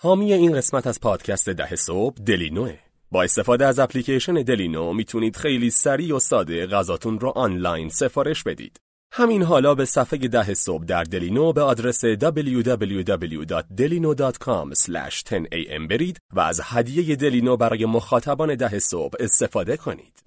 حامی این قسمت از پادکست ده صبح دلینوه با استفاده از اپلیکیشن دلینو می‌تونید خیلی سریع و ساده غذاتون رو آنلاین سفارش بدید. همین حالا به صفحه ده صبح در دلینو به آدرس www.delino.com/10am برید و از هدیه دلینو برای مخاطبان ده صبح استفاده کنید.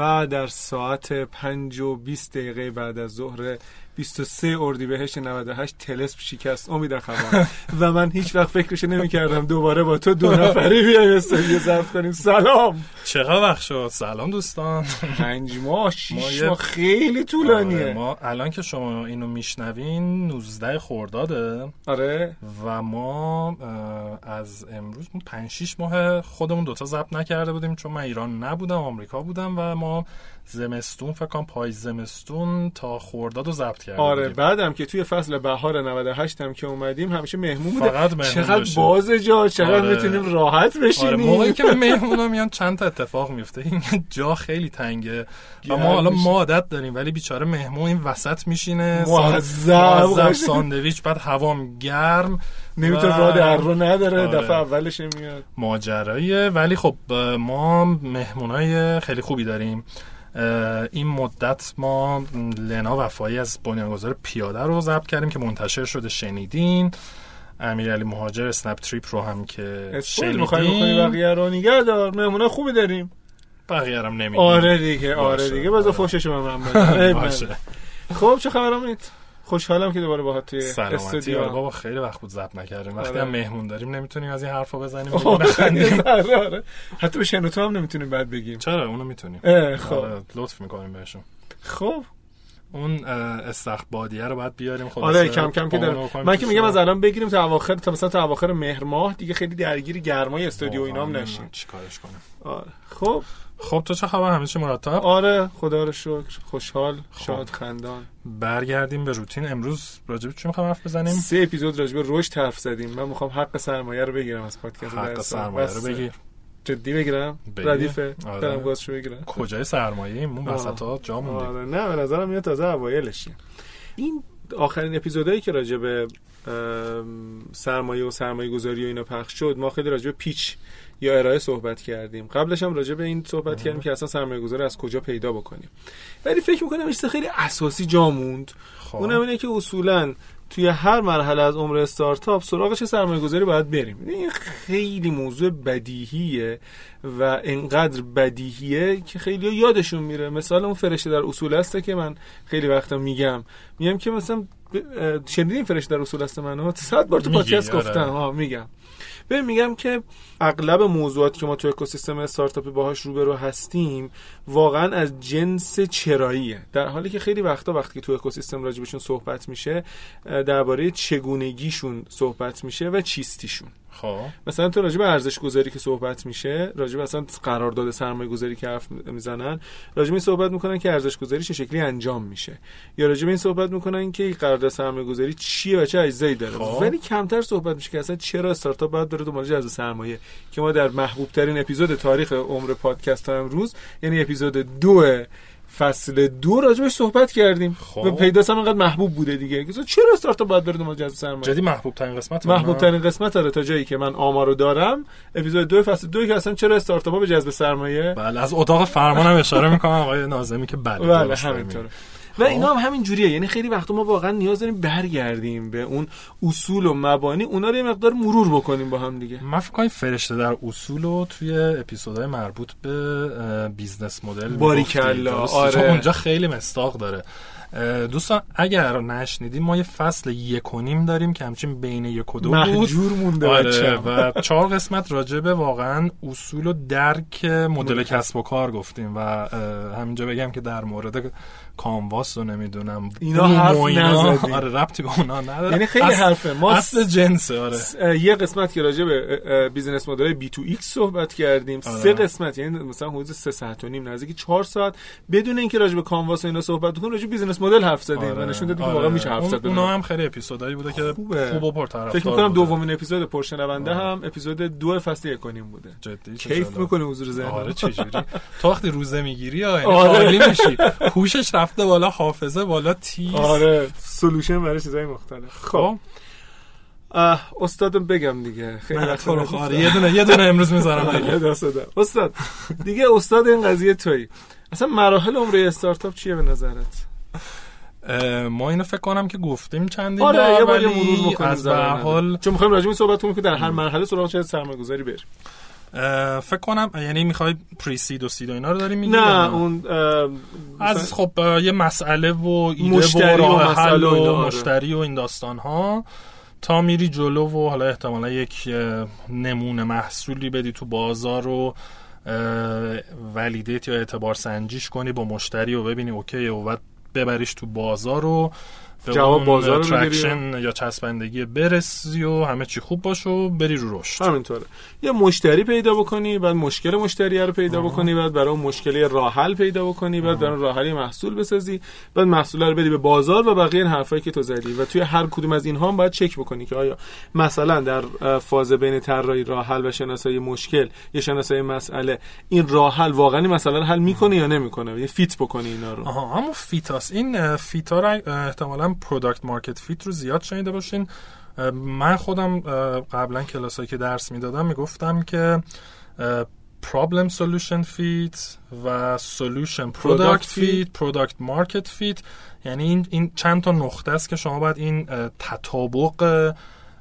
و در ساعت 5 و 20 دقیقه بعد از ظهر 23 اردیبهشت 98 تلسپ شکست. امید خبر. و من هیچ وقت فکرش نمی کردم دوباره با تو دو نفری بیایم استودیو ضبط کنیم. سلام. چقدر وقت شد؟ سلام دوستان. پنج ماه شیش ما ماه خیلی طولانیه. آره، ما الان که شما اینو میشنوین 19 خرداده. آره. و ما از امروز 5 6 ماه خودمون دوتا ضبط نکرده بودیم چون من ایران نبودم آمریکا بودم و ما زمستون فکر کنم پاییز زمستون تا خرداد رو ضبط کردیم آره. بعدم که توی فصل بهار 98 هم که اومدیم همیشه مهمون بوده فقط مهمون چقدر. باز جا چقدر آره. می‌تونیم راحت بشینیم آره موقعی که مهمونا میان چند تا اتفاق میفته این جا خیلی تنگه و ما حالا. ما عادت داریم ولی بیچاره مهمون این وسط میشینه معذب. ساندویچ بعد هوام گرم نمی‌تونه راه در رو نداره آره. دفعه اولش میاد ماجراییه ولی خب ما مهمونای خیلی خوبی داریم این مدت ما لنا وفایی از بنیانگذار پیاده رو ضبط کردیم که منتشر شده شنیدین. امیرعلی مهاجر اسنپ تریپ رو هم که اسپویل می‌خوای شنیدین بقیه رو نگه دار. مهمونه خوبی داریم. بقیه هم نمیدیم آره دیگه آره. دیگه. بذار آره. فوشش من باشه. خب چه خبر امید؟ خوشحالم که دوباره باهات توی سلامتی. آره استودیو بابا خیلی وقت بود ضبط نکردیم. وقتی آره. هم مهمون داریم نمی‌تونیم از این حرفا بزنیم. آره،. حتی به شنوتو هم نمی‌تونیم بعد بگیم. چرا؟ اونو می‌تونیم. خب. لطف می‌کنیم بهشون. خب. اون استخبادیه رو باید بیاریم خلاصه. آره کم کم که من که میگم. از الان بگیریم تا اواخر تا مثلا تا اواخر مهر ماه دیگه خیلی درگیر گرمای استودیو اینا هم واقعا نشیم. چیکارش کنیم؟ آره. خب. خب تو چه خبر؟ همه چی مرتب؟ آره خدا رو شکر. خوشحال خب. شاد خندان. برگردیم به روتین. امروز راجع به چی می‌خوام حرف بزنیم؟ سه اپیزود راجع به رشد حرف زدیم. من می‌خوام حق سرمایه رو بگیرم از پادکست حق. سرمایه رو. بگیر. جدی بگیرم؟ بگیر. ردیفه. آره. برم گازشو بگیرم. کجای سرمایه اون آه. وسط ها جا موندیم آره. نه به نظرم میاد تازه اوایلشه. این آخرین اپیزودایی که راجع به سرمایه و سرمایه گذاری و اینا پخش شد ما خیلی راجع به پیچ یا ارائه صحبت کردیم. قبلش هم راجع به این صحبت کردیم که اصلا سرمایه گذاری از کجا پیدا بکنیم. ولی فکر می‌کنم این خیلی اساسی جا موند. خب. اونم اینه که اصولا توی هر مرحله از عمر استارتاپ سراغ چه سرمایه گذاری باید بریم. این خیلی موضوع بدیهیه و انقدر بدیهیه که خیلی یادشون میره. مثال اون فرشته در اصول هسته که من خیلی وقتا میگم. میگم که مثلا شنیدین فرشته در اصول هست من؟ صد بار تو پادکست آره. گفتم. ها میگم. ببین میگم که اغلب موضوعاتی که ما تو اکوسیستم استارتاپی باهاش روبرو هستیم واقعا از جنس چراییه در حالی که خیلی وقتا وقتی که تو اکوسیستم راجبشون صحبت میشه درباره چگونگیشون صحبت میشه و چیستیشون. خب. مثلا تو راجب ارزش گذاری که صحبت میشه راجب اصلا قرارداد سرمایه گذاری که حرف می‌زنن راجب این صحبت می‌کنن که ارزش گذاری چه شکلی انجام میشه. یا راجب این صحبت می‌کنن که قرارداد سرمایه گذاری چیه و چه اجزایی داره. خب. ولی کمتر صحبت میشه که اصلا چرا استارتاپ باید بره دنبال جذب سرمایه که ما در محبوب ترین اپیزود تاریخ عمر پادکست ها امروز یعنی اپیزود دو فصل دو راجبش صحبت کردیم. خب. و پیداست هم انقدر محبوب بوده دیگه. چرا استارتاپ باید بره دنبال جذب سرمایه؟ جدی محبوب ترین قسمت محبوب ترین قسمت داره تا جایی که من آمارو دارم. اپیزود دو فصل دو که اصلا چرا استارتاپ به جذب سرمایه؟ بله از اتاق فرمانم اشاره می‌کنم آقای ناظمی که بله بله همینطوره. و اینا هم همین جوریه. یعنی خیلی وقتا ما واقعا نیاز داریم برگردیم به اون اصول و مبانی. اونا رو یه مقدار مرور بکنیم با هم دیگه. من فکر کنم فرشته در اصول رو توی اپیزودهای مربوط به business model باریکلا،؟ آره. اونجا خیلی مصداق داره. دوستان اگر نشنیدیم ما یه فصل یک و نیم داریم که همچین بین یک و دو بود. مهجور مونده آره. و چهار قسمت راجع به واقعا اصول و درک مدل کسب و کار گفتیم و همینجا بگم که در مورد canvas رو نمی‌دونم. اینا حرف نزدیم. آره ربطی به اونا نداره. یعنی خیلی اصل- حرفه. ما اصل جنسه آره. اه، یه قسمت که راجع به business model B to X صحبت کردیم. آره. سه قسمت یعنی مثلا حدود سه ساعت و نیم نزدیک چهار ساعت. بدون اینکه راجع به canvas و اینا صحبت کنیم راجع به مدل حرف زدیم و نشون دادیم که واقعا میشه حرف زد اونا هم خیلی اپیزودایی بوده که خوبه. خوب و پرطرفدار فکر می‌کنم. دومین اپیزود پرشنونده هم اپیزود دو فصل یک و نیم بوده. جدی کیف. می‌کنه حضور ذهن آره چجوری؟ تو وقتی روزه می‌گیری یعنی آره. عالی میشی. هوشش رفته بالا حافظه بالا تیز. آره. سولوشن برای چیزای مختلف. خب. خب. استادم بگم دیگه. خیلی وقت یه دونه یه دونه امروز می‌ذارم آره،. استاد دیگه استاد این قضیه تویی. اصلا مراحل عمره استارتاپ چیه به نظرت؟ ما اینو فکر کنم که گفتیم چندین آره بار یه بار مرور بکنیم از به. حال چون می‌خوایم راجع به صحبت کنیم که در هر مرحله سراغ چه سرمایه‌گذاری بریم فکر کنم یعنی می‌خوای pre-seed و seed و اینا رو داریم میگی نه اون از خب یه مسئله و ایده مشتری و و راه حل و و آره. مشتری و این داستان ها تا میری جلو و حالا احتمالا یک نمونه محصولی بدی تو بازار رو validate یا اعتبار سنجیش کنی با مشتری و ببینی okay و بعد ببریش تو بازار به جواب بازار رو traction یا چسبندگی برسی و همه چی خوب باش و بری رو رشد. همینطوره. یه مشتری پیدا بکنی بعد مشکل مشتری رو پیدا بکنی بعد برای اون مشکلی راه حل پیدا بکنی بعد برای اون راه حل محصول بسازی بعد محصول رو بدی به بازار و بقیه این حرفایی که تو زدی. و توی هر کدوم از اینها هم باید چک بکنی که آیا مثلا در فاز بین طراحی راه حل و شناسایی مشکل یا شناسایی مسئله این راه حل واقعا رو حل می‌کنه یا نمی‌کنه؟ یه fit بکنی اینا رو. آها همون fit هاس این fit ها رو اه، احتمالا product market fit رو زیاد شنیده باشین. من خودم قبلا کلاسایی که درس می‌دادم می‌گفتم که problem solution fit و solution product product fit product market fit یعنی این, این چند تا نقطه است که شما باید این تطابق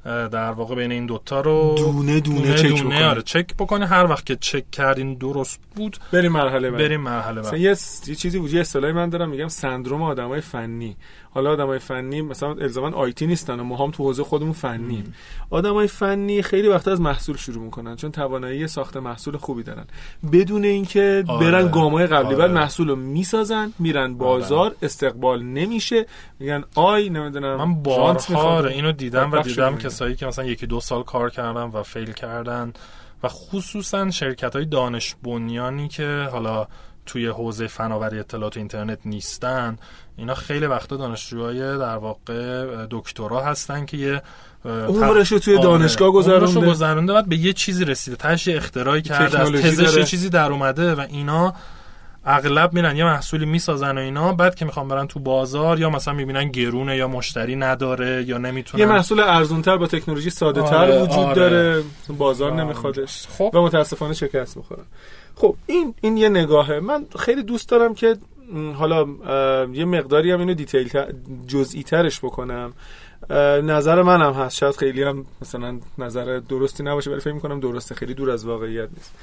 در واقع بین این دوتا رو دونه دونه چک بکنی. آره چک بکنی. هر وقت که چک کردین درست بود بریم مرحله بعد. بریم مرحله بعد. یه یه چیزی وجود یه اصطلاحی من دارم میگم سندروم آدمای فنی. حالا آدمای فنی مثلا الزاما آیتی نیستن و ما هم تو حوزه خودمون فنی آدمای فنی خیلی وقت از محصول شروع می‌کنن چون توانایی ساخت محصول خوبی دارن بدون اینکه آره. برن گامای قبلی آره. بعد محصول رو می‌سازن میرن بازار استقبال نمیشه میگن آی نمی‌دونم من بارها می‌خوام. آره، اینو دیدم و دیدم. کسایی که مثلا یکی دو سال کار کردن و فیل کردن و خصوصا شرکت های دانش بنیانی که حالا توی حوزه فناوری اطلاعات و اینترنت نیستن اینا خیلی وقتا دانشجوهای در واقع دکترا هستن که یه عمرش رو توی آره، دانشگاه گذرونده. گذرونده بعد به یه چیزی رسیده یه اختراعی کرده از تزش داره. چیزی در اومده و اینا اغلب میرن یه محصولی می‌سازن و اینا بعد که می‌خوان برن تو بازار یا مثلا می‌بینن گرونه یا مشتری نداره یا نمی‌تونن. یه محصول ارزونتر با تکنولوژی ساده تر آره، وجود آره. داره. بازار آره. نمیخوادش. خب. و متاسفانه شکست می‌خورن خب این این یه نگاهه. من خیلی دوست دارم که حالا یه مقداری هم اینو detail تر- جزئی ترش بکنم نظر منم هست. شاید خیلی هم مثلا نظر درستی نباشه ولی فکر می‌کنم درسته. خیلی دور از واقعیت نیست.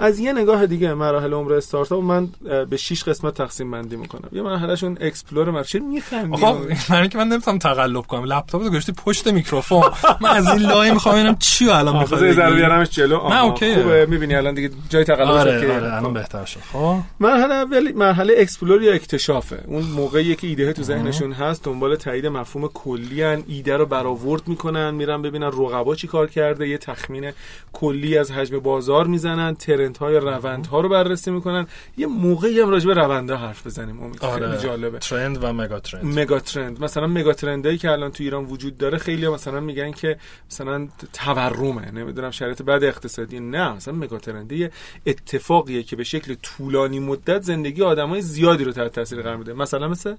از یه نگاه دیگه مراحل عمر استارتاپ من به 6 قسمت تقسیم بندی می‌کنم. یه مرحلهشون explore مرحله چرا میخندی آقا من که من نمی‌تونم تقلب کنم. لپتاپ رو گذاشتی پشت میکروفون. من از این لایه می‌خوام ببینم چی الان می‌خوای یه ذره. بیارمش جلو. آها، okay ه. خوبه. می‌بینی الان دیگه جای تقلبش آره okay ه. آره الان بهتر شد. خب. مرحله اول مرحله explore یا اکتشافه؟ اون موقعی که ایده تو ذهنشون هست دنبال تایید مفهوم کلی ان ایده رو برآورد می‌کنن میرن ببینن رقبا چی کار کرده. یه تخمین کلی از حجم بازار می‌زنن. trend های روندها رو بررسی می‌کنن. یه موقعی هم راجع به روندها حرف بزنیم. امید خیلی آره جالبه. trend و mega trend مگا ترند مثلا مگا ترندایی که الان تو ایران وجود داره خیلی مثلا میگن که مثلا تورمه. نمی‌دونم شرایط بعد اقتصادی. نه مثلا مگا ترنده یه اتفاقیه که به شکل طولانی مدت زندگی آدمای زیادی رو تحت تاثیر قرار میده. مثلا مثل؟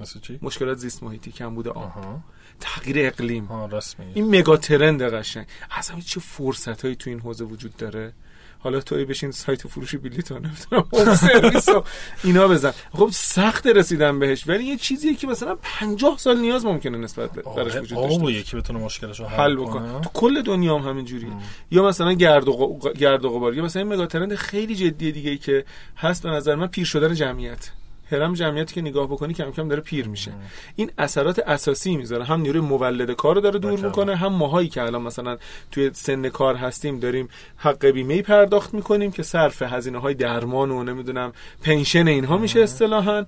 مثل چی؟ مشکلات زیست محیطی کمبود آب. آها. تغییر اقلیم. ها این مگا ترند قشنگ. اصلا چه فرصت هایی تو این حوزه وجود داره؟ حالا توی بشین سایت فروش بلیط نمی‌دونم هوم سرویس و اینا بزن. خب سخت رسیدن بهش. ولی یه چیزیه که مثلا 50 سال نیاز ممکنه نسبت آره وجود داشته باشه. یکی بتونه مشکلش رو حل بکن تو کل دنیا هم همین جوریه یا مثلا گرد و گرد و غبار. یا مثلا این مگا ترند خیلی جدی دیگه ای که هست به نظر من پیر شدن جمعیت. هرم جمعیتی که نگاه بکنی کم کم داره پیر میشه. این اثرات اساسی می‌ذاره. هم نیروی مولد کار رو داره دور. می‌کنه هم ماهایی که الان مثلا توی سن کار هستیم داریم حق بیمه پرداخت می‌کنیم که صرف هزینه های درمان و نمی‌دونم pension اینها میشه اصطلاحا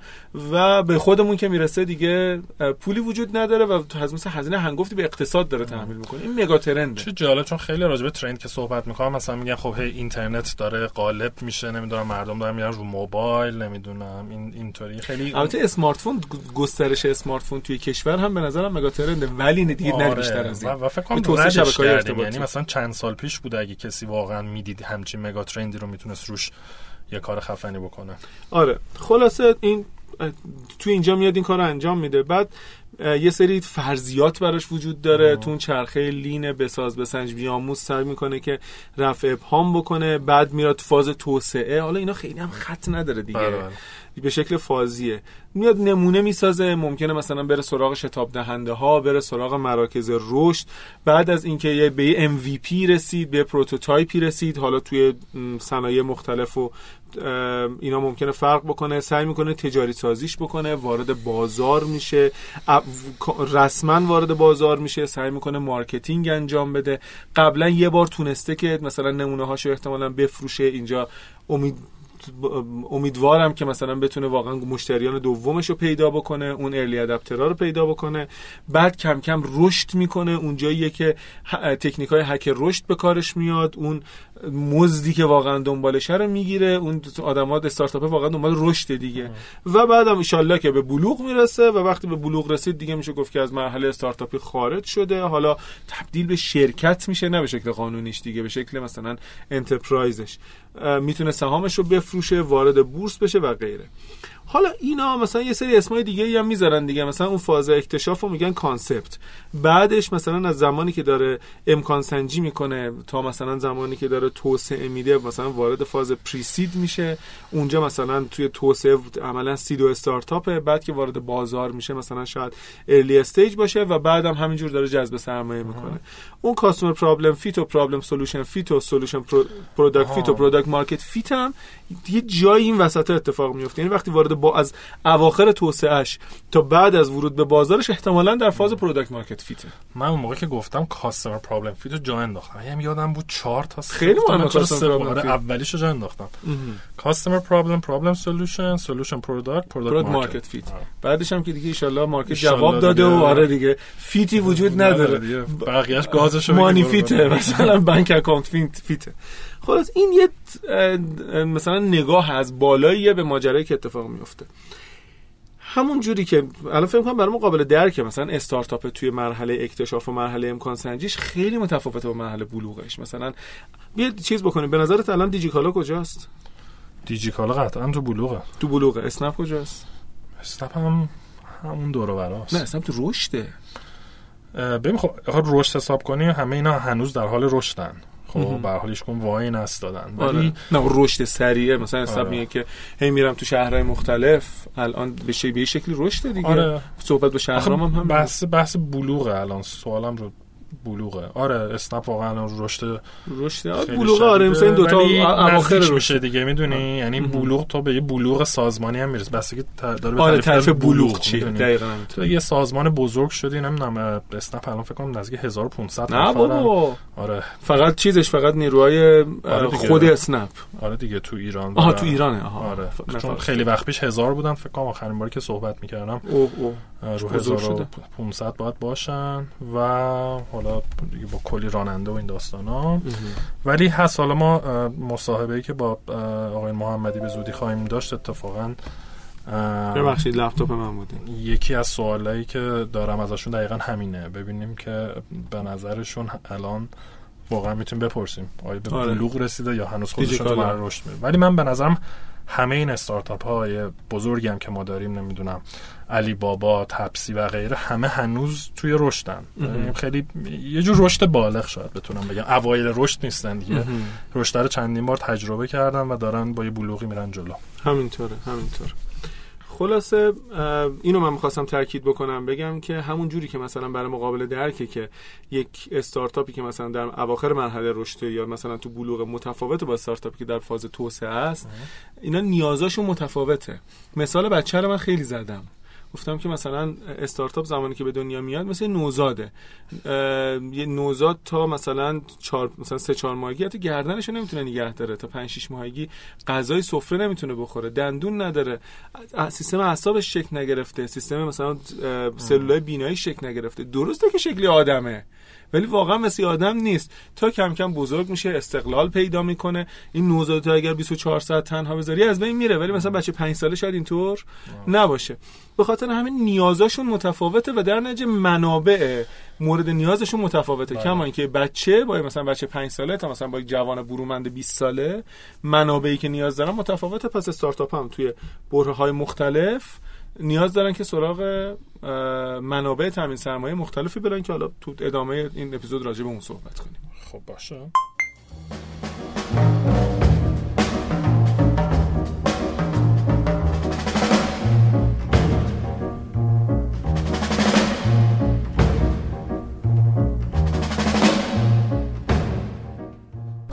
و به خودمون که می‌رسه دیگه پولی وجود نداره و تو از مثل هزینه هنگفتی به اقتصاد داره تحمیل می‌کنه. این mega trend ه. چه جالب چون خیلی راجع به trend که صحبت می‌کنم مثلا میگن خب هی اینترنت داره غالب میشه نمی‌دونم مردم دارن میرن رو موبایل نمی‌دونم این اینطوری خیلی البته smartphone گسترش smartphone توی کشور هم به نظرم mega trend ه ولی دیگه نه آره. بیشتر از این و فکر کنم توسعه شبکه‌های. ارتباطی. یعنی مثلا چند سال پیش بود اگه کسی واقعا می‌دید همچین مگا ترندی رو می‌تونست روش یه کار خفنی بکنه آره خلاصه این تو اینجا میاد این کار رو انجام میده بعد یه سری فرضیات براش وجود داره. تو اون چرخه لین بساز بسنج بیاموز سعی می‌کنه که رفع ابهام بکنه بعد میاد تو فاز توسعه. حالا اینا خیلی هم خط نداره دیگه. بله، بله. به شکل فازیه. میاد نمونه می‌سازه. ممکنه مثلا بره سراغ شتاب دهنده ها بره سراغ مراکز رشد. بعد از اینکه یه به MVP رسید به پروتوتایپی رسید. حالا توی صنایع مختلف و اینا ممکنه فرق بکنه سعی می‌کنه تجاری سازیش بکنه وارد بازار میشه. رسما وارد بازار میشه سعی می‌کنه marketing انجام بده. قبلا یه بار تونسته که مثلا نمونه هاشو احتمالا بفروشه اینجا امید امیدوارم که مثلا بتونه واقعا مشتریان دومش رو پیدا بکنه اون early adopter ا رو پیدا بکنه. بعد کم کم رشد می‌کنه. اونجاییه که تکنیک های هک رشد به کارش میاد. اون مزدی که واقعا دنبالشه رو می‌گیره. اون آدم‌ها استارتاپ واقعا دنبال رشد دیگه. و بعدم ان که به بلوغ می‌رسه و وقتی به بلوغ رسید دیگه میشه گفت که از مرحله استارتاپی خارج شده. حالا تبدیل به شرکت میشه نه به شکل قانونیش دیگه به شکل مثلا انترپرایزش می‌تونه سهامش رو بفروشه وارد بورس بشه و غیره. حالا اینا مثلا یه سری اسمای دیگه هم می‌ذارن دیگه. مثلا اون فاز اکتشاف رو میگن concept. بعدش مثلا از زمانی که داره امکان سنجی می‌کنه تا مثلا زمانی که داره توسعه میده مثلا وارد فاز pre-seed میشه. اونجا مثلا توی توسعه عملا seed و استارتاپه. بعد که وارد بازار میشه مثلا شاید early stage باشه و بعدم همینجور داره جذب سرمایه می‌کنه. اون customer problem fit و problem solution fit و solution product fit و. product market fit هم یه جایی این وسط اتفاق میفته. یعنی وقتی وارد با از اواخر توسعهش تا بعد از ورود به بازارش احتمالا در فاز product market fit ه من اون موقع که گفتم customer problem fit و جا انداختم. هم یادم بود چهار تا سه خیلی مهمه بار fit. اولیشو جا انداختم. customer problem problem solution solution product product market fit بعدش هم که دیگه ایشالله market جواب داده و دیگه. آره دیگه. fit ی وجود نداره بقیهش گازشو money fit ه. مثلا بانک account fit fit ه خلاص این یه مثلا نگاه از بالاییه به ماجرایی که اتفاق میفته همون جوری که الان فکر کنم برای ما قابل درکه. مثلا استارتاپ توی مرحله اکتشاف و مرحله امکان سنجیش خیلی متفاوته با مرحله بلوغش. مثلا بیا چیز بکنیم. به نظرت الان دیجیکالا کجاست؟ دیجیکالا قطعا تو بلوغه. تو بلوغه. اسنپ کجاست؟ اسنپ هم همون دور و براست نه اسنپ تو رشده. اه، ببین خب رشد حساب کنی همه اینا هنوز در حال رشدن. خب. به هر حال کدوم وای نستادن آره. ولی نه اون رشد سریعه مثلا اسنپ آره. میگه که هی میرم تو شهرهای مختلف الان به شی- به یه شکلی رشد دیگه آره صحبت به شهرام هم هم بحث بحث بلوغه الان سوالم رو بلوغه آره اسنپ واقعا رشد رشد آره، بلوغ آره شدیده، مثلا این دوتا ولی اواخر میشه دیگه می‌دونی. یعنی. بلوغ تو به یه بلوغ سازمانی هم می‌رسه بس که داره به آره تعریف بلوغ چیه می‌دونی. دقیقاً تو. یه سازمان بزرگ شدی نمی‌دونم اسنپ الان فکر کنم نزدیک 1500 نه. بابا آره فقط چیزش فقط نیروهای آره. خود اسنپ آره دیگه تو ایران آها. تو ایرانه آها آره چون. خیلی وقت پیش هزار بودن فکر کنم آخرین باری که صحبت می‌کردم رو بزرگ شده. 1500 باید باشن و حالا دیگه با کلی راننده و این داستان ها ولی هست حالا ما مصاحبه که با آقای محمدی به زودی خواهیم داشت اتفاقا ببخشید لپتاپ من بوده یکی از سوالایی که دارم ازشون دقیقا همینه. ببینیم که به نظرشون الان واقعا می‌تونیم بپرسیم. آیا به آره. بلوغ رسیده یا هنوز خودشون. برای رشد ولی من به نظرم همه این استارتاپ های بزرگی هم که ما داریم نمی‌دونم علی بابا تپسی و غیره همه هنوز توی رشدن. یعنی خیلی یه جور رشد بالغ شاید بتونم بگم. اوایل رشد نیستن دیگه. رشد رو چندین بار تجربه کردن و دارن با یه بلوغی میرن جلو. همینطوره همینطور خلاصه اینو من می‌خواستم تاکید بکنم بگم که همون جوری که مثلا برای مقابل درکه که یک استارتاپی که مثلا در اواخر مرحله رشد یا مثلا تو بلوغ متفاوت با استارتاپی که در فاز توسعه است اینا نیازاشون متفاوته. مثال بچه رو من خیلی زدم. گفتم که مثلا استارتاپ زمانی که به دنیا میاد مثل نوزاده. یه نوزاد تا مثلا چهار مثلا سه چهار ماهگی حتی گردنش نمی‌تونه نگه داره. تا 5 6 ماهگی غذای سفره نمی‌تونه بخوره. دندون نداره. سیستم اعصابش شکل نگرفته. سیستم مثلا سلولای بینایی شکل نگرفته. درسته که شکلی آدمه. ولی واقعا مثل آدم نیست. تا کم کم بزرگ میشه استقلال پیدا می‌کنه. این نوزاد اگر 24 ساعت تنها بذاری از بین میره. ولی مثلا بچه 5 ساله شاید اینطور نباشه. به خاطر همین نیازاشون متفاوته و در نتیجه منابع مورد نیازشون متفاوته. بله. کما اینکه بچه با مثلا بچه 5 ساله تا مثلا با یک جوان برومند 20 ساله منابعی که نیاز دارن متفاوته. پس استارتاپ هم توی بره های مختلف نیاز دارن که سراغ منابع تامین سرمایه مختلفی برن که حالا تو ادامه این اپیزود راجع به اون صحبت کنیم. خب باشه.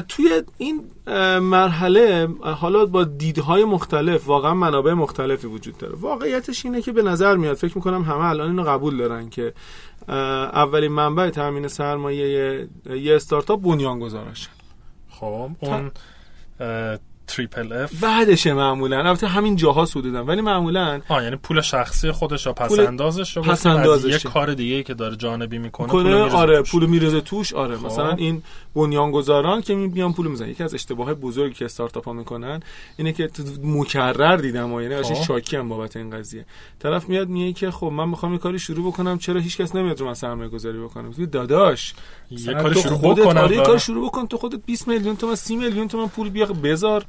توی این مرحله حالا با دیدهای مختلف واقعا منابع مختلفی وجود داره. واقعیتش اینه که به نظر میاد فکر می‌کنم همه الان اینو قبول دارن که اولین منبع تامین سرمایه یه استارتاپ بنیانگذارش خب اون تریپل اف بعدشه معمولا. البته همین جاها سودیدن ولی معمولا آه یعنی پول شخصی خودش پس اندازش پس اندازش یه کار دیگه که داره جانبی می‌کنه پول آره. پول میرزه توش آره. خب. مثلا این بنیانگذاران که میان پول می‌زنن. یکی از اشتباه بزرگی که استارتاپ ها می‌کنن اینه که مکرر دیدم و یعنی خب. شاکی هم بابت این قضیه. طرف میاد میگه که خب من می‌خوام این کاری شروع بکنم چرا هیچکس نمیاد رو من سرمایه گذاری بکنم داداش یه کاری شروع بکنم آره کار شروع بکن تو خودت 20 میلیون تومن 30 میلیون تومن پول بیا بذار.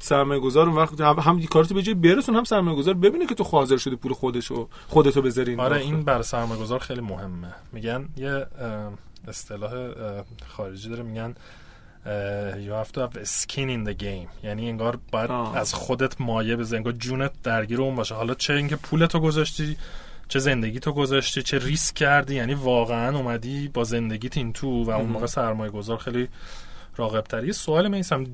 سرمایه گذار اون وقت هم کارتو به جای برسون هم سرمایه گذار ببینه که تو حاضر شده پول خودشو خودتو بذاری آره این بر سرمایه گذار خیلی مهمه. میگن یه اصطلاح خارجی داره میگن you have to have skin in the game. یعنی انگار باید از خودت مایه بزنی انگار جونت درگیر اون باشه. حالا چه اینکه پولتو گذاشتی چه زندگی تو گذاشتی چه ریسک کردی یعنی واقعا اومدی با زندگیت این تو و اون موقع سرمایه گذار خیلی راقب تری سوال میسم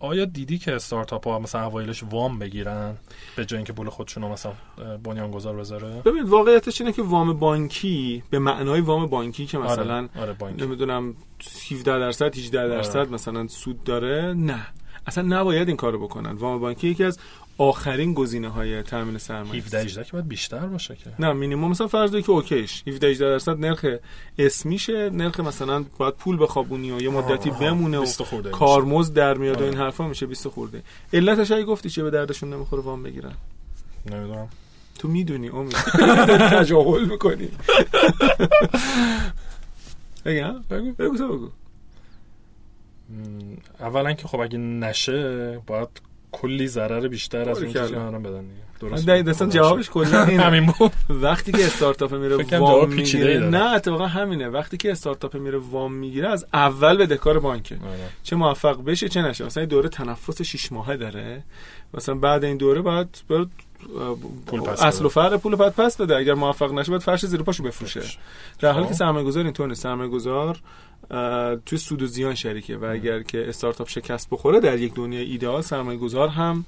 آیا دیدی که استارتاپ ها مثلا اوایلش وام بگیرن به جای اینکه پول خودشونو مثلا بنیان گذار بذاره؟ ببین واقعیتش اینه که وام بانکی به معنای وام بانکی که آره، مثلا آره نمی‌دونم 17 درصد 18 درصد آره. مثلا سود داره نه. اصلا نباید این کارو بکنن. وام بانکی یکی از آخرین گزینه های تامین سرمایه. 17 18 که باید بیشتر باشه که. نه مینیمم مثلا فرض که اوکیش. 17 18 درصد نرخ اسمیشه نرخ مثلا باید پول بخوابونی و یه مدتی بمونه و کارمزد در میاد و این آره. حرفا میشه 20 خورده. علتش هایی گفتی چه به دردشون نمی‌خوره وام بگیرن؟ نمی‌دونم. تو می‌دونی امید. تجاهل می‌کنی. بگم بگو. بگو بگو. اولا که خب اگه نشه باید کلی ضرر بیشتر از اون که الان بدن درست دقیقاً جوابش کلا همین بود. وقتی که استارتاپ میره وام می‌گیره. نه اتفاقا همینه. وقتی که استارتاپ میره وام می‌گیره از اول بدهکار بانکه. آره. چه موفق بشه چه نشه. مثلا دوره تنفس 6 ماهه داره. مثلا بعد این دوره بعد پول پس اصل و فرق پول بعد پس بده. اگر موفق نشه باید فرش زیر پاشو بفروشه. در حالی که خب. سرمایه گذار اینطور نیست. سرمایه گذار توی سود و زیان شریکه و اگر که استارتاپ شکست بخوره در یک دنیای ایدئال سرمایه گذار هم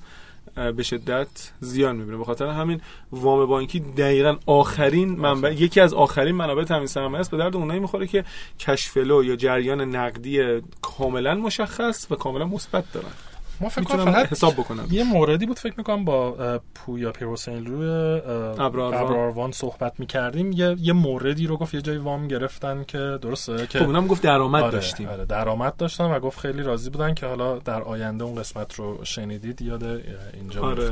به شدت زیان می‌بینه. به خاطر همین وام بانکی دقیقا آخرین منبع یکی از آخرین منابع تامین سرمایه است. به درد اونایی می‌خوره که کشفلو یا جریان نقدی کاملا مشخص و کاملا مثبت دارن. ما فکر کنم فقط حساب بکنم یه موردی بود فکر می‌کنم با پویا پیروسین روی ابراروان. صحبت می‌کردیم یه یه موردی رو گفت یه جای وام گرفتن که درسته که خب اونم گفت درآمد آره، داشتیم آره درآمد داشتن و گفت خیلی راضی بودن که حالا در آینده اون قسمت رو شنیدید یاد اینجا آره.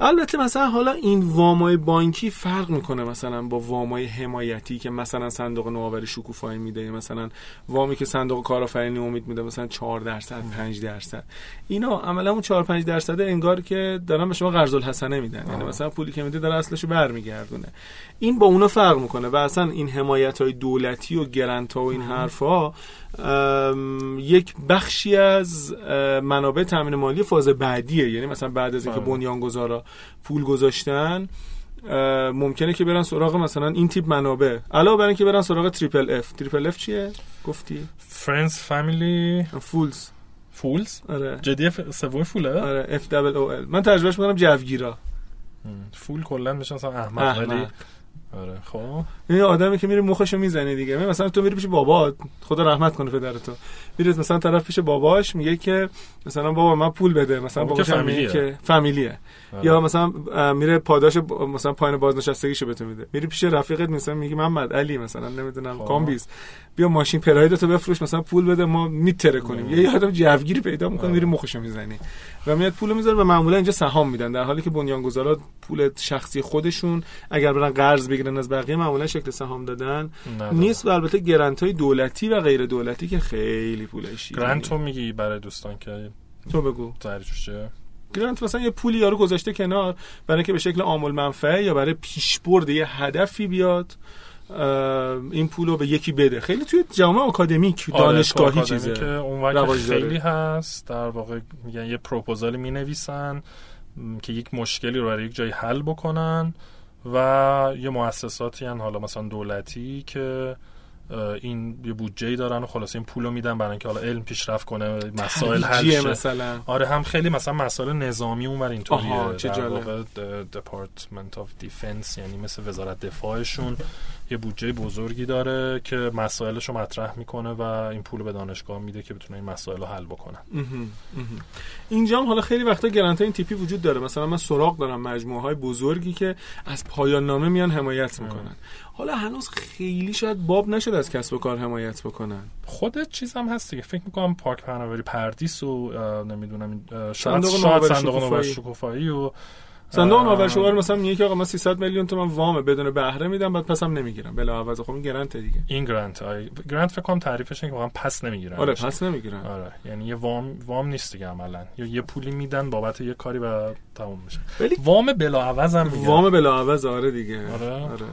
البته مثلا حالا این وامای بانکی فرق می‌کنه مثلا با وامای حمایتی که مثلا صندوق نوآوری شکوفایی میده مثلا وامی که صندوق کارآفرینی امید میده مثلا 4 درصد 5 درصد. اینا عملا اون 4 5 درصد انگار که دارن به شما قرض الحسنه میدن. یعنی مثلا پولی که میده داره اصلشو برمیگردونه. این با اونا فرق می‌کنه و اصلا این حمایت های دولتی و گرنت ها و این حرفا یک بخشی از منابع تامین مالی فاز بعدیه. یعنی مثلا بعد از اینکه بله. بنیانگذارا پول گذاشتن ممکنه که برن سراغ مثلا این تیپ منابع. علاوه بر اینکه برن سراغ triple F. triple F چیه؟ گفتی؟ friends family. fools. fools؟ آره. جدی سوم fool ه؟ آره F double O L من ترجمهش می‌کنم جوگیرا. fool کلا میشه مثلا احمق احمق. ولی آره. خب. این آدمی که میره مخشو می‌زنه دیگه. من مثلا تو میری پیش بابات خدا رحمت کنه پدرتو. میری مثلا طرف پیش باباش میگه که مثلا بابا من پول بده. مثلا بابا که باباش میگه فامیلیه. که فامیلیه. آره. یا مثلا میره پاداش مثلا پایین بازنشستگیشو به تو میده. میری پیش رفیقت مثلا میگه محمد علی مثلا نمی‌دونم خب. کامبیز. بیا ماشین پرایدتو بفروش مثلا پول بده ما میتره کنیم. آره. یه آدم جوگیری پیدا می‌کنه آره. میری مخشو می‌زنی. و میاد پولو می‌ذاره و معمولا اینجا سهام میدن. در حالی که بنیانگذارا پول شخصی خودشون اگر برن قرض بگیرن از بقیه معمولا شکل سهام دادن. نداره. نیست و البته گرنت های دولتی و غیر دولتی که خیلی پول شیرینی گرانت رو میگی برای دوستان که تو بگو. تعریفش چیه؟ گرانت مثلا یه پولی یارو گذاشته کنار برای اینکه به شکل عامل منفعه یا برای پیشبرد یه هدفی بیاد این پولو به یکی بده. خیلی توی جامعه آکادمیک آره، دانشگاهی تو آکادمی چیزه که اون. خیلی هست در واقع میگن یه پروپوزالی می نویسن که یک مشکلی رو برای یک جایی حل بکنن. و یه مؤسساتی هن حالا مثلا دولتی که این یه بودجه دارن و خلاص این پولو میدن برای اینکه حالا علم پیشرفت کنه مسائل حل شه. مثلا. آره هم خیلی مثلا مسائل نظامی اون بر اینطوریه. چه جالب. Department of Defense یعنی مثل وزارت دفاعشون. یه بودجه بزرگی داره که مسائلش رو مطرح می‌کنه و این پول به دانشگاه میده که بتونه این مسائل رو حل بکنن. اینجا هم حالا خیلی وقتا گرانت این تیپی وجود داره. مثلا من سراغ دارم مجموعه های بزرگی که از پایان نامه میان حمایت می‌کنن. حالا هنوز خیلی شاید باب نشد از کسب و کار حمایت بکنن. خود چیز هم هست دیگه. فکر می‌کنم پاک پهناوری پردیس و نمی‌دونم شاید صندوق شکوفایی. شکوفایی و صندوق شما مثلا میگه که آقا من 300 میلیون تومن وام بدون بهره میدم بعد پسم نمی‌گیرم. بلا عوض خب این گرانت دیگه. این گرانت های گرانت فکر کنم تعریفش اینه که واقعا پس نمی‌گیرن. آره پس نمی‌گیرن. آره یعنی یه وام وام نیست دیگه عملا. یا یه پولی میدن بابت یه کاری و تموم میشه. ولی وام بلا عوض هم میگن وام بلا عوض آره دیگه. آره. آره.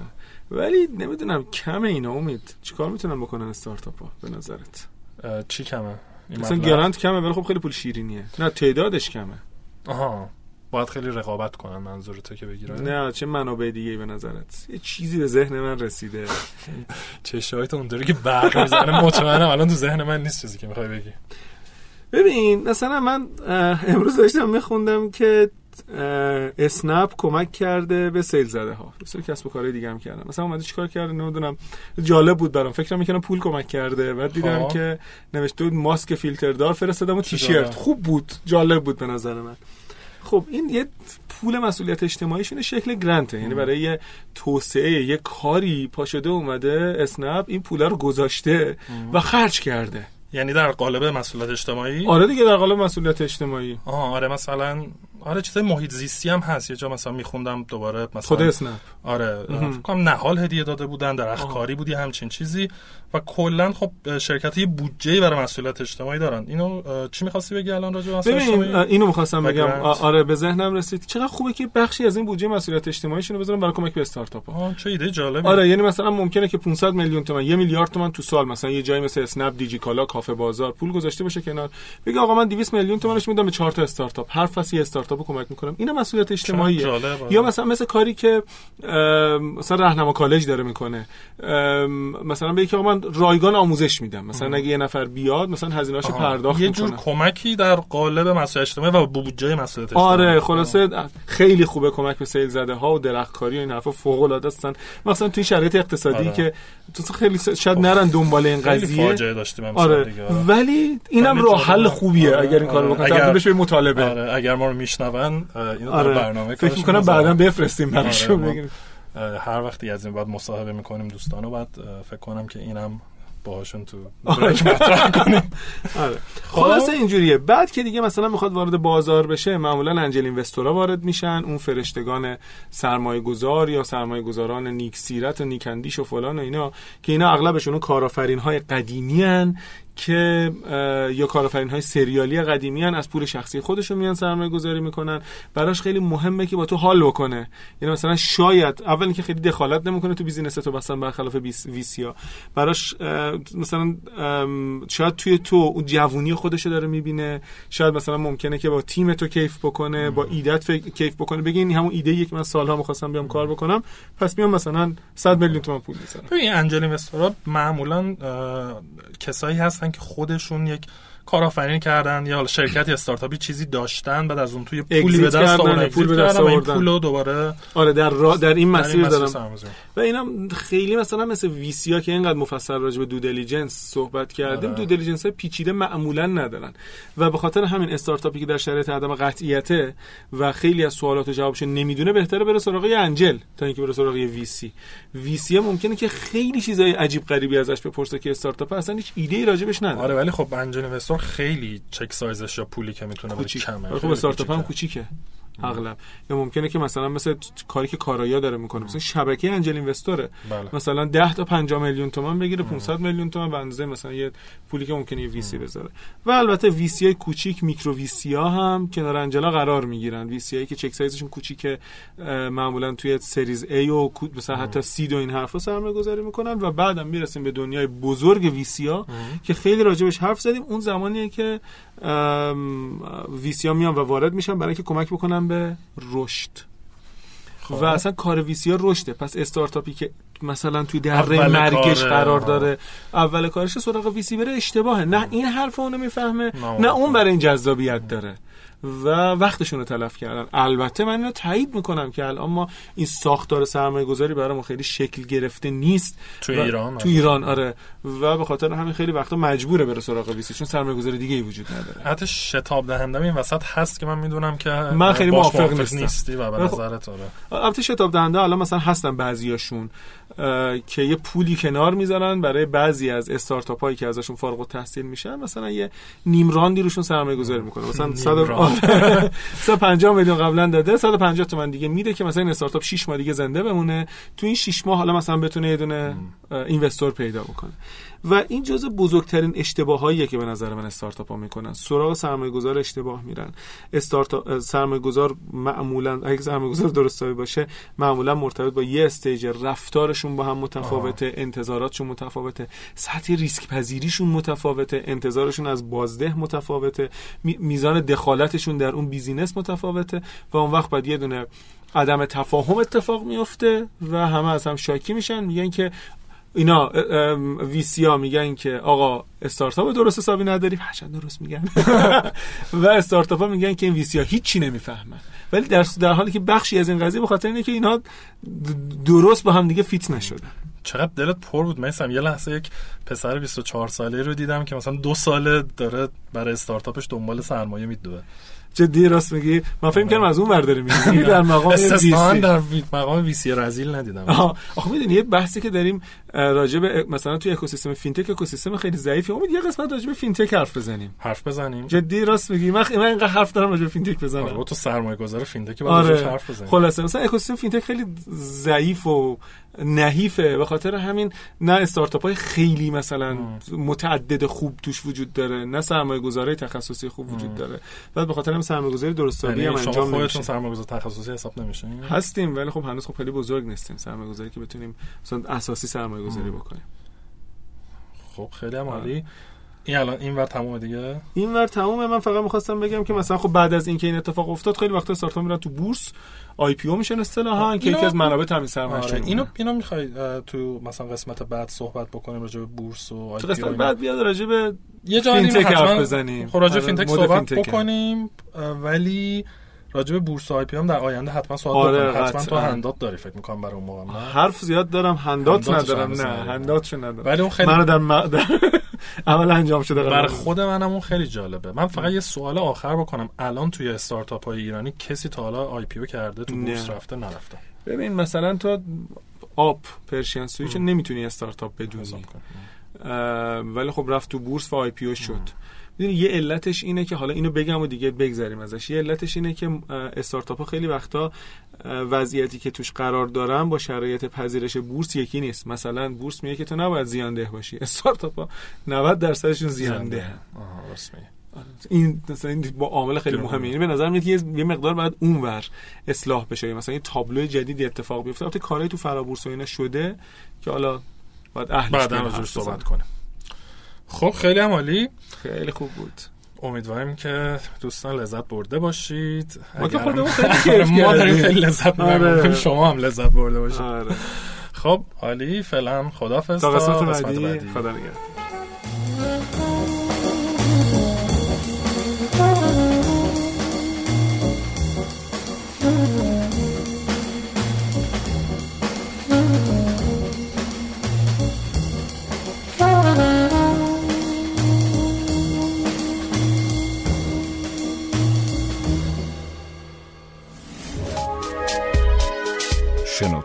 ولی نمی‌دونم کم اینا امید. چیکار می‌تونن بکنن استارتاپ ها به نظرت؟ چی کمه؟ مثلا؟ گرانت کمه ولی خب خیلی پول شیرینیه. نه تعدادش کمه. آها. باید خیلی رقابت کنن منظورته که بگیره نه چه منابع دیگه به نظرت؟ یه چیزی به ذهن من رسیده. چشایت اونطوری که برق می‌زنه مطمئنم الان تو ذهن من نیست چیزی که می‌خوای بگی. ببین مثلا من امروز داشتم میخوندم که اسنپ کمک کرده به سیل زده ها مثلا کسب و کارهای دیگه هم کردن مثلا اومده چیکار کرده؟ نمی‌دونم. جالب بود برام. فکرم می‌کنم پول کمک کرده. بعد دیدم خب. که نوشته بود ماسک فیلتردار فرستادم و چه تیشرت. خوب بود. جالب بود به نظر من. خب این یه پول مسئولیت اجتماعیشون شکل گرانته. یعنی برای یه توسعه یه کاری پا شده اومده اسنپ این پوله رو گذاشته و خرج کرده. یعنی در قالب مسئولیت اجتماعی؟ آره دیگه در قالب مسئولیت اجتماعی. آها آره مثلا آره چیزای محیط زیستی هم هست. یه جا مثلا میخوندم دوباره مثلا خود اسنپ. آره. فکر کنم نهال هدیه داده بودن درختکاری بودی همچین چیزی. و کلا خب شرکت یه بودجه برای مسئولیت اجتماعی دارن. اینو چی می‌خواستی بگی الان راجع به ببین اینو می‌خواستم بگم. آره به ذهنم رسید. چقدر خوبه که بخشی از این بودجه مسئولیت اجتماعیشون رو بذارن برای کمک به استارتاپ ها. چه ایده جالبی آره یعنی مثلا ممکنه که 500 میلیون تومان یه میلیارد تومان تو سال مثلا یه جایی مثل اسنپ دیجی کالا کافه بازار پول گذاشته باشه کنار. بگه آقا من 200 میلیون تومانش میدم به چهار تا استارتاپ. هر فصل یه استارتاپ استارتاپ کمک می‌کنم. اینم مسئولیت اجتماعیه. یا مثلا مثل کاری که مثلا راهنما کالج داره می‌کنه. مثلا به یکی من رایگان آموزش میدم. مثلا اگه یه نفر بیاد مثلا هزینه‌اشو آها. پرداخت یه می‌کنه. جور کمکی در قالب مسئله اجتماعی و بودجه مسئله اجتماعی. آره خلاصه خیلی خوبه کمک به سیل زده ها و درختکاری و این حرفا. فوق العاده هستن. مثلا توی شرایط اقتصادی آره. که تو خیلی شاید نرن دنبال این خیلی قضیه. فاجعه داشتیم آره. دیگه. آره. ولی اینم راه حل. خوبیه آره، اگر این کارو آره. بکنه اگر- مطالبه. آره. اگر ما رو میشنون اینو در آره برنامه فکر می‌کنم. بعدا بفرستیم براشون آره، بگیم. اه، هر وقتی از این بعد مصاحبه می‌کنیم دوستانو بعد فکر کنم که اینم باهاشون تو آره. کنیم آره خب. خلاصه اینجوریه بعد که دیگه مثلا می‌خواد وارد بازار بشه معمولا انجل اینوستورا وارد میشن اون فرشتگان سرمایه گذار یا سرمایه گذاران نیک سیرت و نیکندیش و فلان و اینا که اینا اغلبشون کارآفرین های قدیمی هن که یا کارآفرین های سریالی قدیمی هن از پول شخصی خودشون میان سرمایه گذاری می‌کنن. براش خیلی مهمه که با تو حال بکنه. یعنی مثلا شاید اول اینکه خیلی دخالت نمی‌کنه تو بیزینس تو مثلا برخلاف ویسیا. براش مثلا شاید توی تو اون جوونی خودشو داره می‌بینه. شاید مثلا ممکنه که با تیم تو کیف بکنه با ایدت فکر- کیف بکنه. بگی این همون ایده یک من سالها می‌خواستم بیام کار بکنم. پس میام مثلا 100 میلیون تومان پول می‌ذارم. ببین انجل اینوستورها معمولا کسایی که خودشون یک کارآفرینی کردن یا حالا شرکتی استارتاپی چیزی داشتن بعد از اون توی پولی به دست آوردن پول به دست این آوردن. پولو دوباره آره در را در این مسیر دارم. و اینم خیلی مثلا مثل VC ا که اینقدر مفصل راجع به due diligence صحبت کردیم آره. due diligence های پیچیده معمولا ندارن و به خاطر همین استارتاپی که در شرایط عدم قطعیته و خیلی از سوالات و جوابش نمی‌دونه بهتره بره سراغ angel تا اینکه بره سراغ یه VC VC ممکنه که خیلی چیزای عجیب غریبی ازش بپرسه که استارتاپ اصلا هیچ ایده ای راجبش نداره آره ولی خب angel خیلی check size ش یا پولی که می‌تونه بده کوچیک کمه خب استارتاپ هم کوچیکه. اغلب یا ممکنه که مثلا مثل کاری که کارایا داره می‌کنه. مثلا شبکه انجل اینوستوره. بله. مثلا 10 تا 50 میلیون تومان بگیره 500 میلیون تومان به اندازه مثلا یه پولی که ممکنه یه ویسی بذاره. و البته ویسی های کوچیک میکرو ویسی ها هم کنار انجلا قرار می‌گیرن. ویسی هایی که چک سایزشون کوچیکه معمولا توی سریز A و مثلا حتی سید و این حرفا سرمایه گذاری می‌کنن و بعدم می‌رسیم به دنیای بزرگ ویسی ها که خیلی راجبش حرف زدیم. اون زمانیه که ویسی ها میان و وارد میشن برای که کمک بکنن به رشد. خب. و اصلا کار ویسی ها رشده. پس استارتاپی که مثلا توی دره مرگش قرار. داره اول کارش سراغ ویسی بره اشتباهه. نه این حرف اونو می‌فهمه نه، نه اون برای این جذابیت داره. و وقتشون رو تلف کردن. البته من اینو تایید می‌کنم که الان ما این ساختار سرمایه گذاری برای ما خیلی شکل گرفته نیست توی و- ایران تو ایران آره. و به خاطر همین خیلی وقتا مجبوره بره سراغ ویسی چون سرمایه گذاری دیگه ای وجود نداره. حتی شتاب دهنده این وسط هست که من می‌دونم که من خیلی موافق نیستم. نیستی و به خب- نظرت آره. البته شتاب دهنده الان مثلا هستن بعضیاشون که یه پولی کنار می‌ذارن برای بعضی از استارتاپ هایی که ازشون فارغ التحصیل میشن. مثلا یه نیم راندی روشون سرمایه گذاری می‌کنه. مثلا نیم 100 راند. آره. 150 میلیون قبلا داده 150 تومن دیگه میده که مثلا این استارتاپ 6 ماه دیگه زنده بمونه. تو این 6 ماه حالا مثلا بتونه یه دونه اه، اینوستور پیدا بکنه. و این جزء بزرگترین اشتباهاییه که به نظر من استارتاپ ها می‌کنن. سراغ سرمایه گذار اشتباه میرن. استارتاپ سرمایه گذار معمولا اگه سرمایه گذار درستایی باشه معمولا مرتبط با یه stage رفتارشون با هم متفاوته انتظاراتشون متفاوته سطح ریسک پذیریشون متفاوته انتظارشون از بازده متفاوته می- میزان دخالتشون در اون business متفاوته و اون وقت باید یه دونه عدم تفاهم اتفاق میفته و همه از هم شاکی میشن. میگن که اینا VC ها میگن که آقا استارتاپ درست حسابی نداریم. هرچند درست میگن. و استارتاپ ها میگن که این VC ها هیچی نمی‌فهمن. ولی در در حالی که بخشی از این قضیه به خاطر اینه که اینها د- درست با هم دیگه fit نشدن. چقدر دلت پر بود؟ میسم یه لحظه یک پسر 24 ساله رو دیدم که مثلا دو ساله داره برای استارتاپش دنبال سرمایه میدوه. جدی راست میگی؟ من فکر کردم از اون ور داری میگی در مقام استثنا. در وی- مقام VC رذیل ندیدم. آخه می‌دونی یه بحثی که داریم راجع به مثلا توی اکوسیستم فینتک اکوسیستم خیلی ضعیفه امید یه قسمت راجع به فینتک حرف بزنیم. حرف بزنیم؟ جدی راست میگی؟ من من اینقدر حرف دارم راجع به فینتک بزنم. آره تو سرمایه گذار فینتک باید آره. حرف بزنیم. خلاصه مثلا اکوسیستم فینتک خیلی ضعیف و نحیفه. به خاطر همین نه استارتاپ های خیلی مثلا متعدد خوب توش وجود داره نه سرمایه گذاری تخصصی خوب وجود داره. بعد به خاطر همین سرمایه گذاری درست هم یعنی شما انجام خودتون سرمایه گذار تخصصی حساب نمیشه هستیم ولی خب هنوز خب خیلی بزرگ نیستیم سرمایه گذاری که بتونیم مثلا اساسی سرمایه گذاری بکنیم. خب خیلی هم عالی. این الان این ور تمومه دیگه؟ این ور تمومه. من فقط می‌خواستم بگم که مثلا خب بعد از اینکه این اتفاق افتاد خیلی وقتا استارتاپ میرن تو بورس. IPO میشن اصطلاحا که یکی از منابع تامین سرمایه آره. اینو اینو می‌خوای تو مثلا قسمت بعد صحبت بکنیم راجع به بورس و IPO تو قسمت بعد بیاد راجع به یه جایی حتما بزنیم خب راجع به آره، فینتک صحبت. بکنیم ولی راجع به بورس و IPO هم در آینده حتما صحبت آره، حتما تو. handout داری فکر می‌کنم برای اون موقع حرف زیاد دارم handout، handout ش ندارم نه ندارم. handout شو ندارم ولی اون خیلی منو در, م... در عمل انجام شده بده. خود منم اون خیلی جالبه. من فقط یه سوال آخر بکنم. الان توی استارتاپ های ایرانی کسی تا حالا IPO کرده؟ تو بورس. رفته؟ نرفته. ببین مثلا تو آپ پرشین سویچ ام. نمی‌تونی استارتاپ. اه، ولی خب رفت تو بورس و IPO شد. می‌دونی یه علتش اینه که حالا اینو بگم و دیگه بگذریم ازش. یه علتش اینه که استارتاپ ها خیلی وقتا وضعیتی که توش قرار دارن با شرایط پذیرش بورس یکی نیست. مثلا بورس میگه که تو نباید زیانده باشی. استارتاپ ها 90 درصدشون راست میگی. این مثلا این با عامل خیلی. مهمه. یعنی به نظر میاد که یه- مقدار بعد اونور اصلاح بشه. مثلا یه تابلو جدیدی اتفاق بیفته. البته کارهای تو فرابورس و اینا شده که حالا باید اهلش بعدا صحبت. کنیم. خب خیلی عالی خیلی خوب بود. امیدواریم که دوستان لذت برده باشید. ما که خودمون خیلی آره، ما داریم. خیلی لذت آره. می‌بریم شما هم لذت برده باشید. آره. خب عالی. فعلا خدافظ تا قسمت بعدی. خدا نگهدار.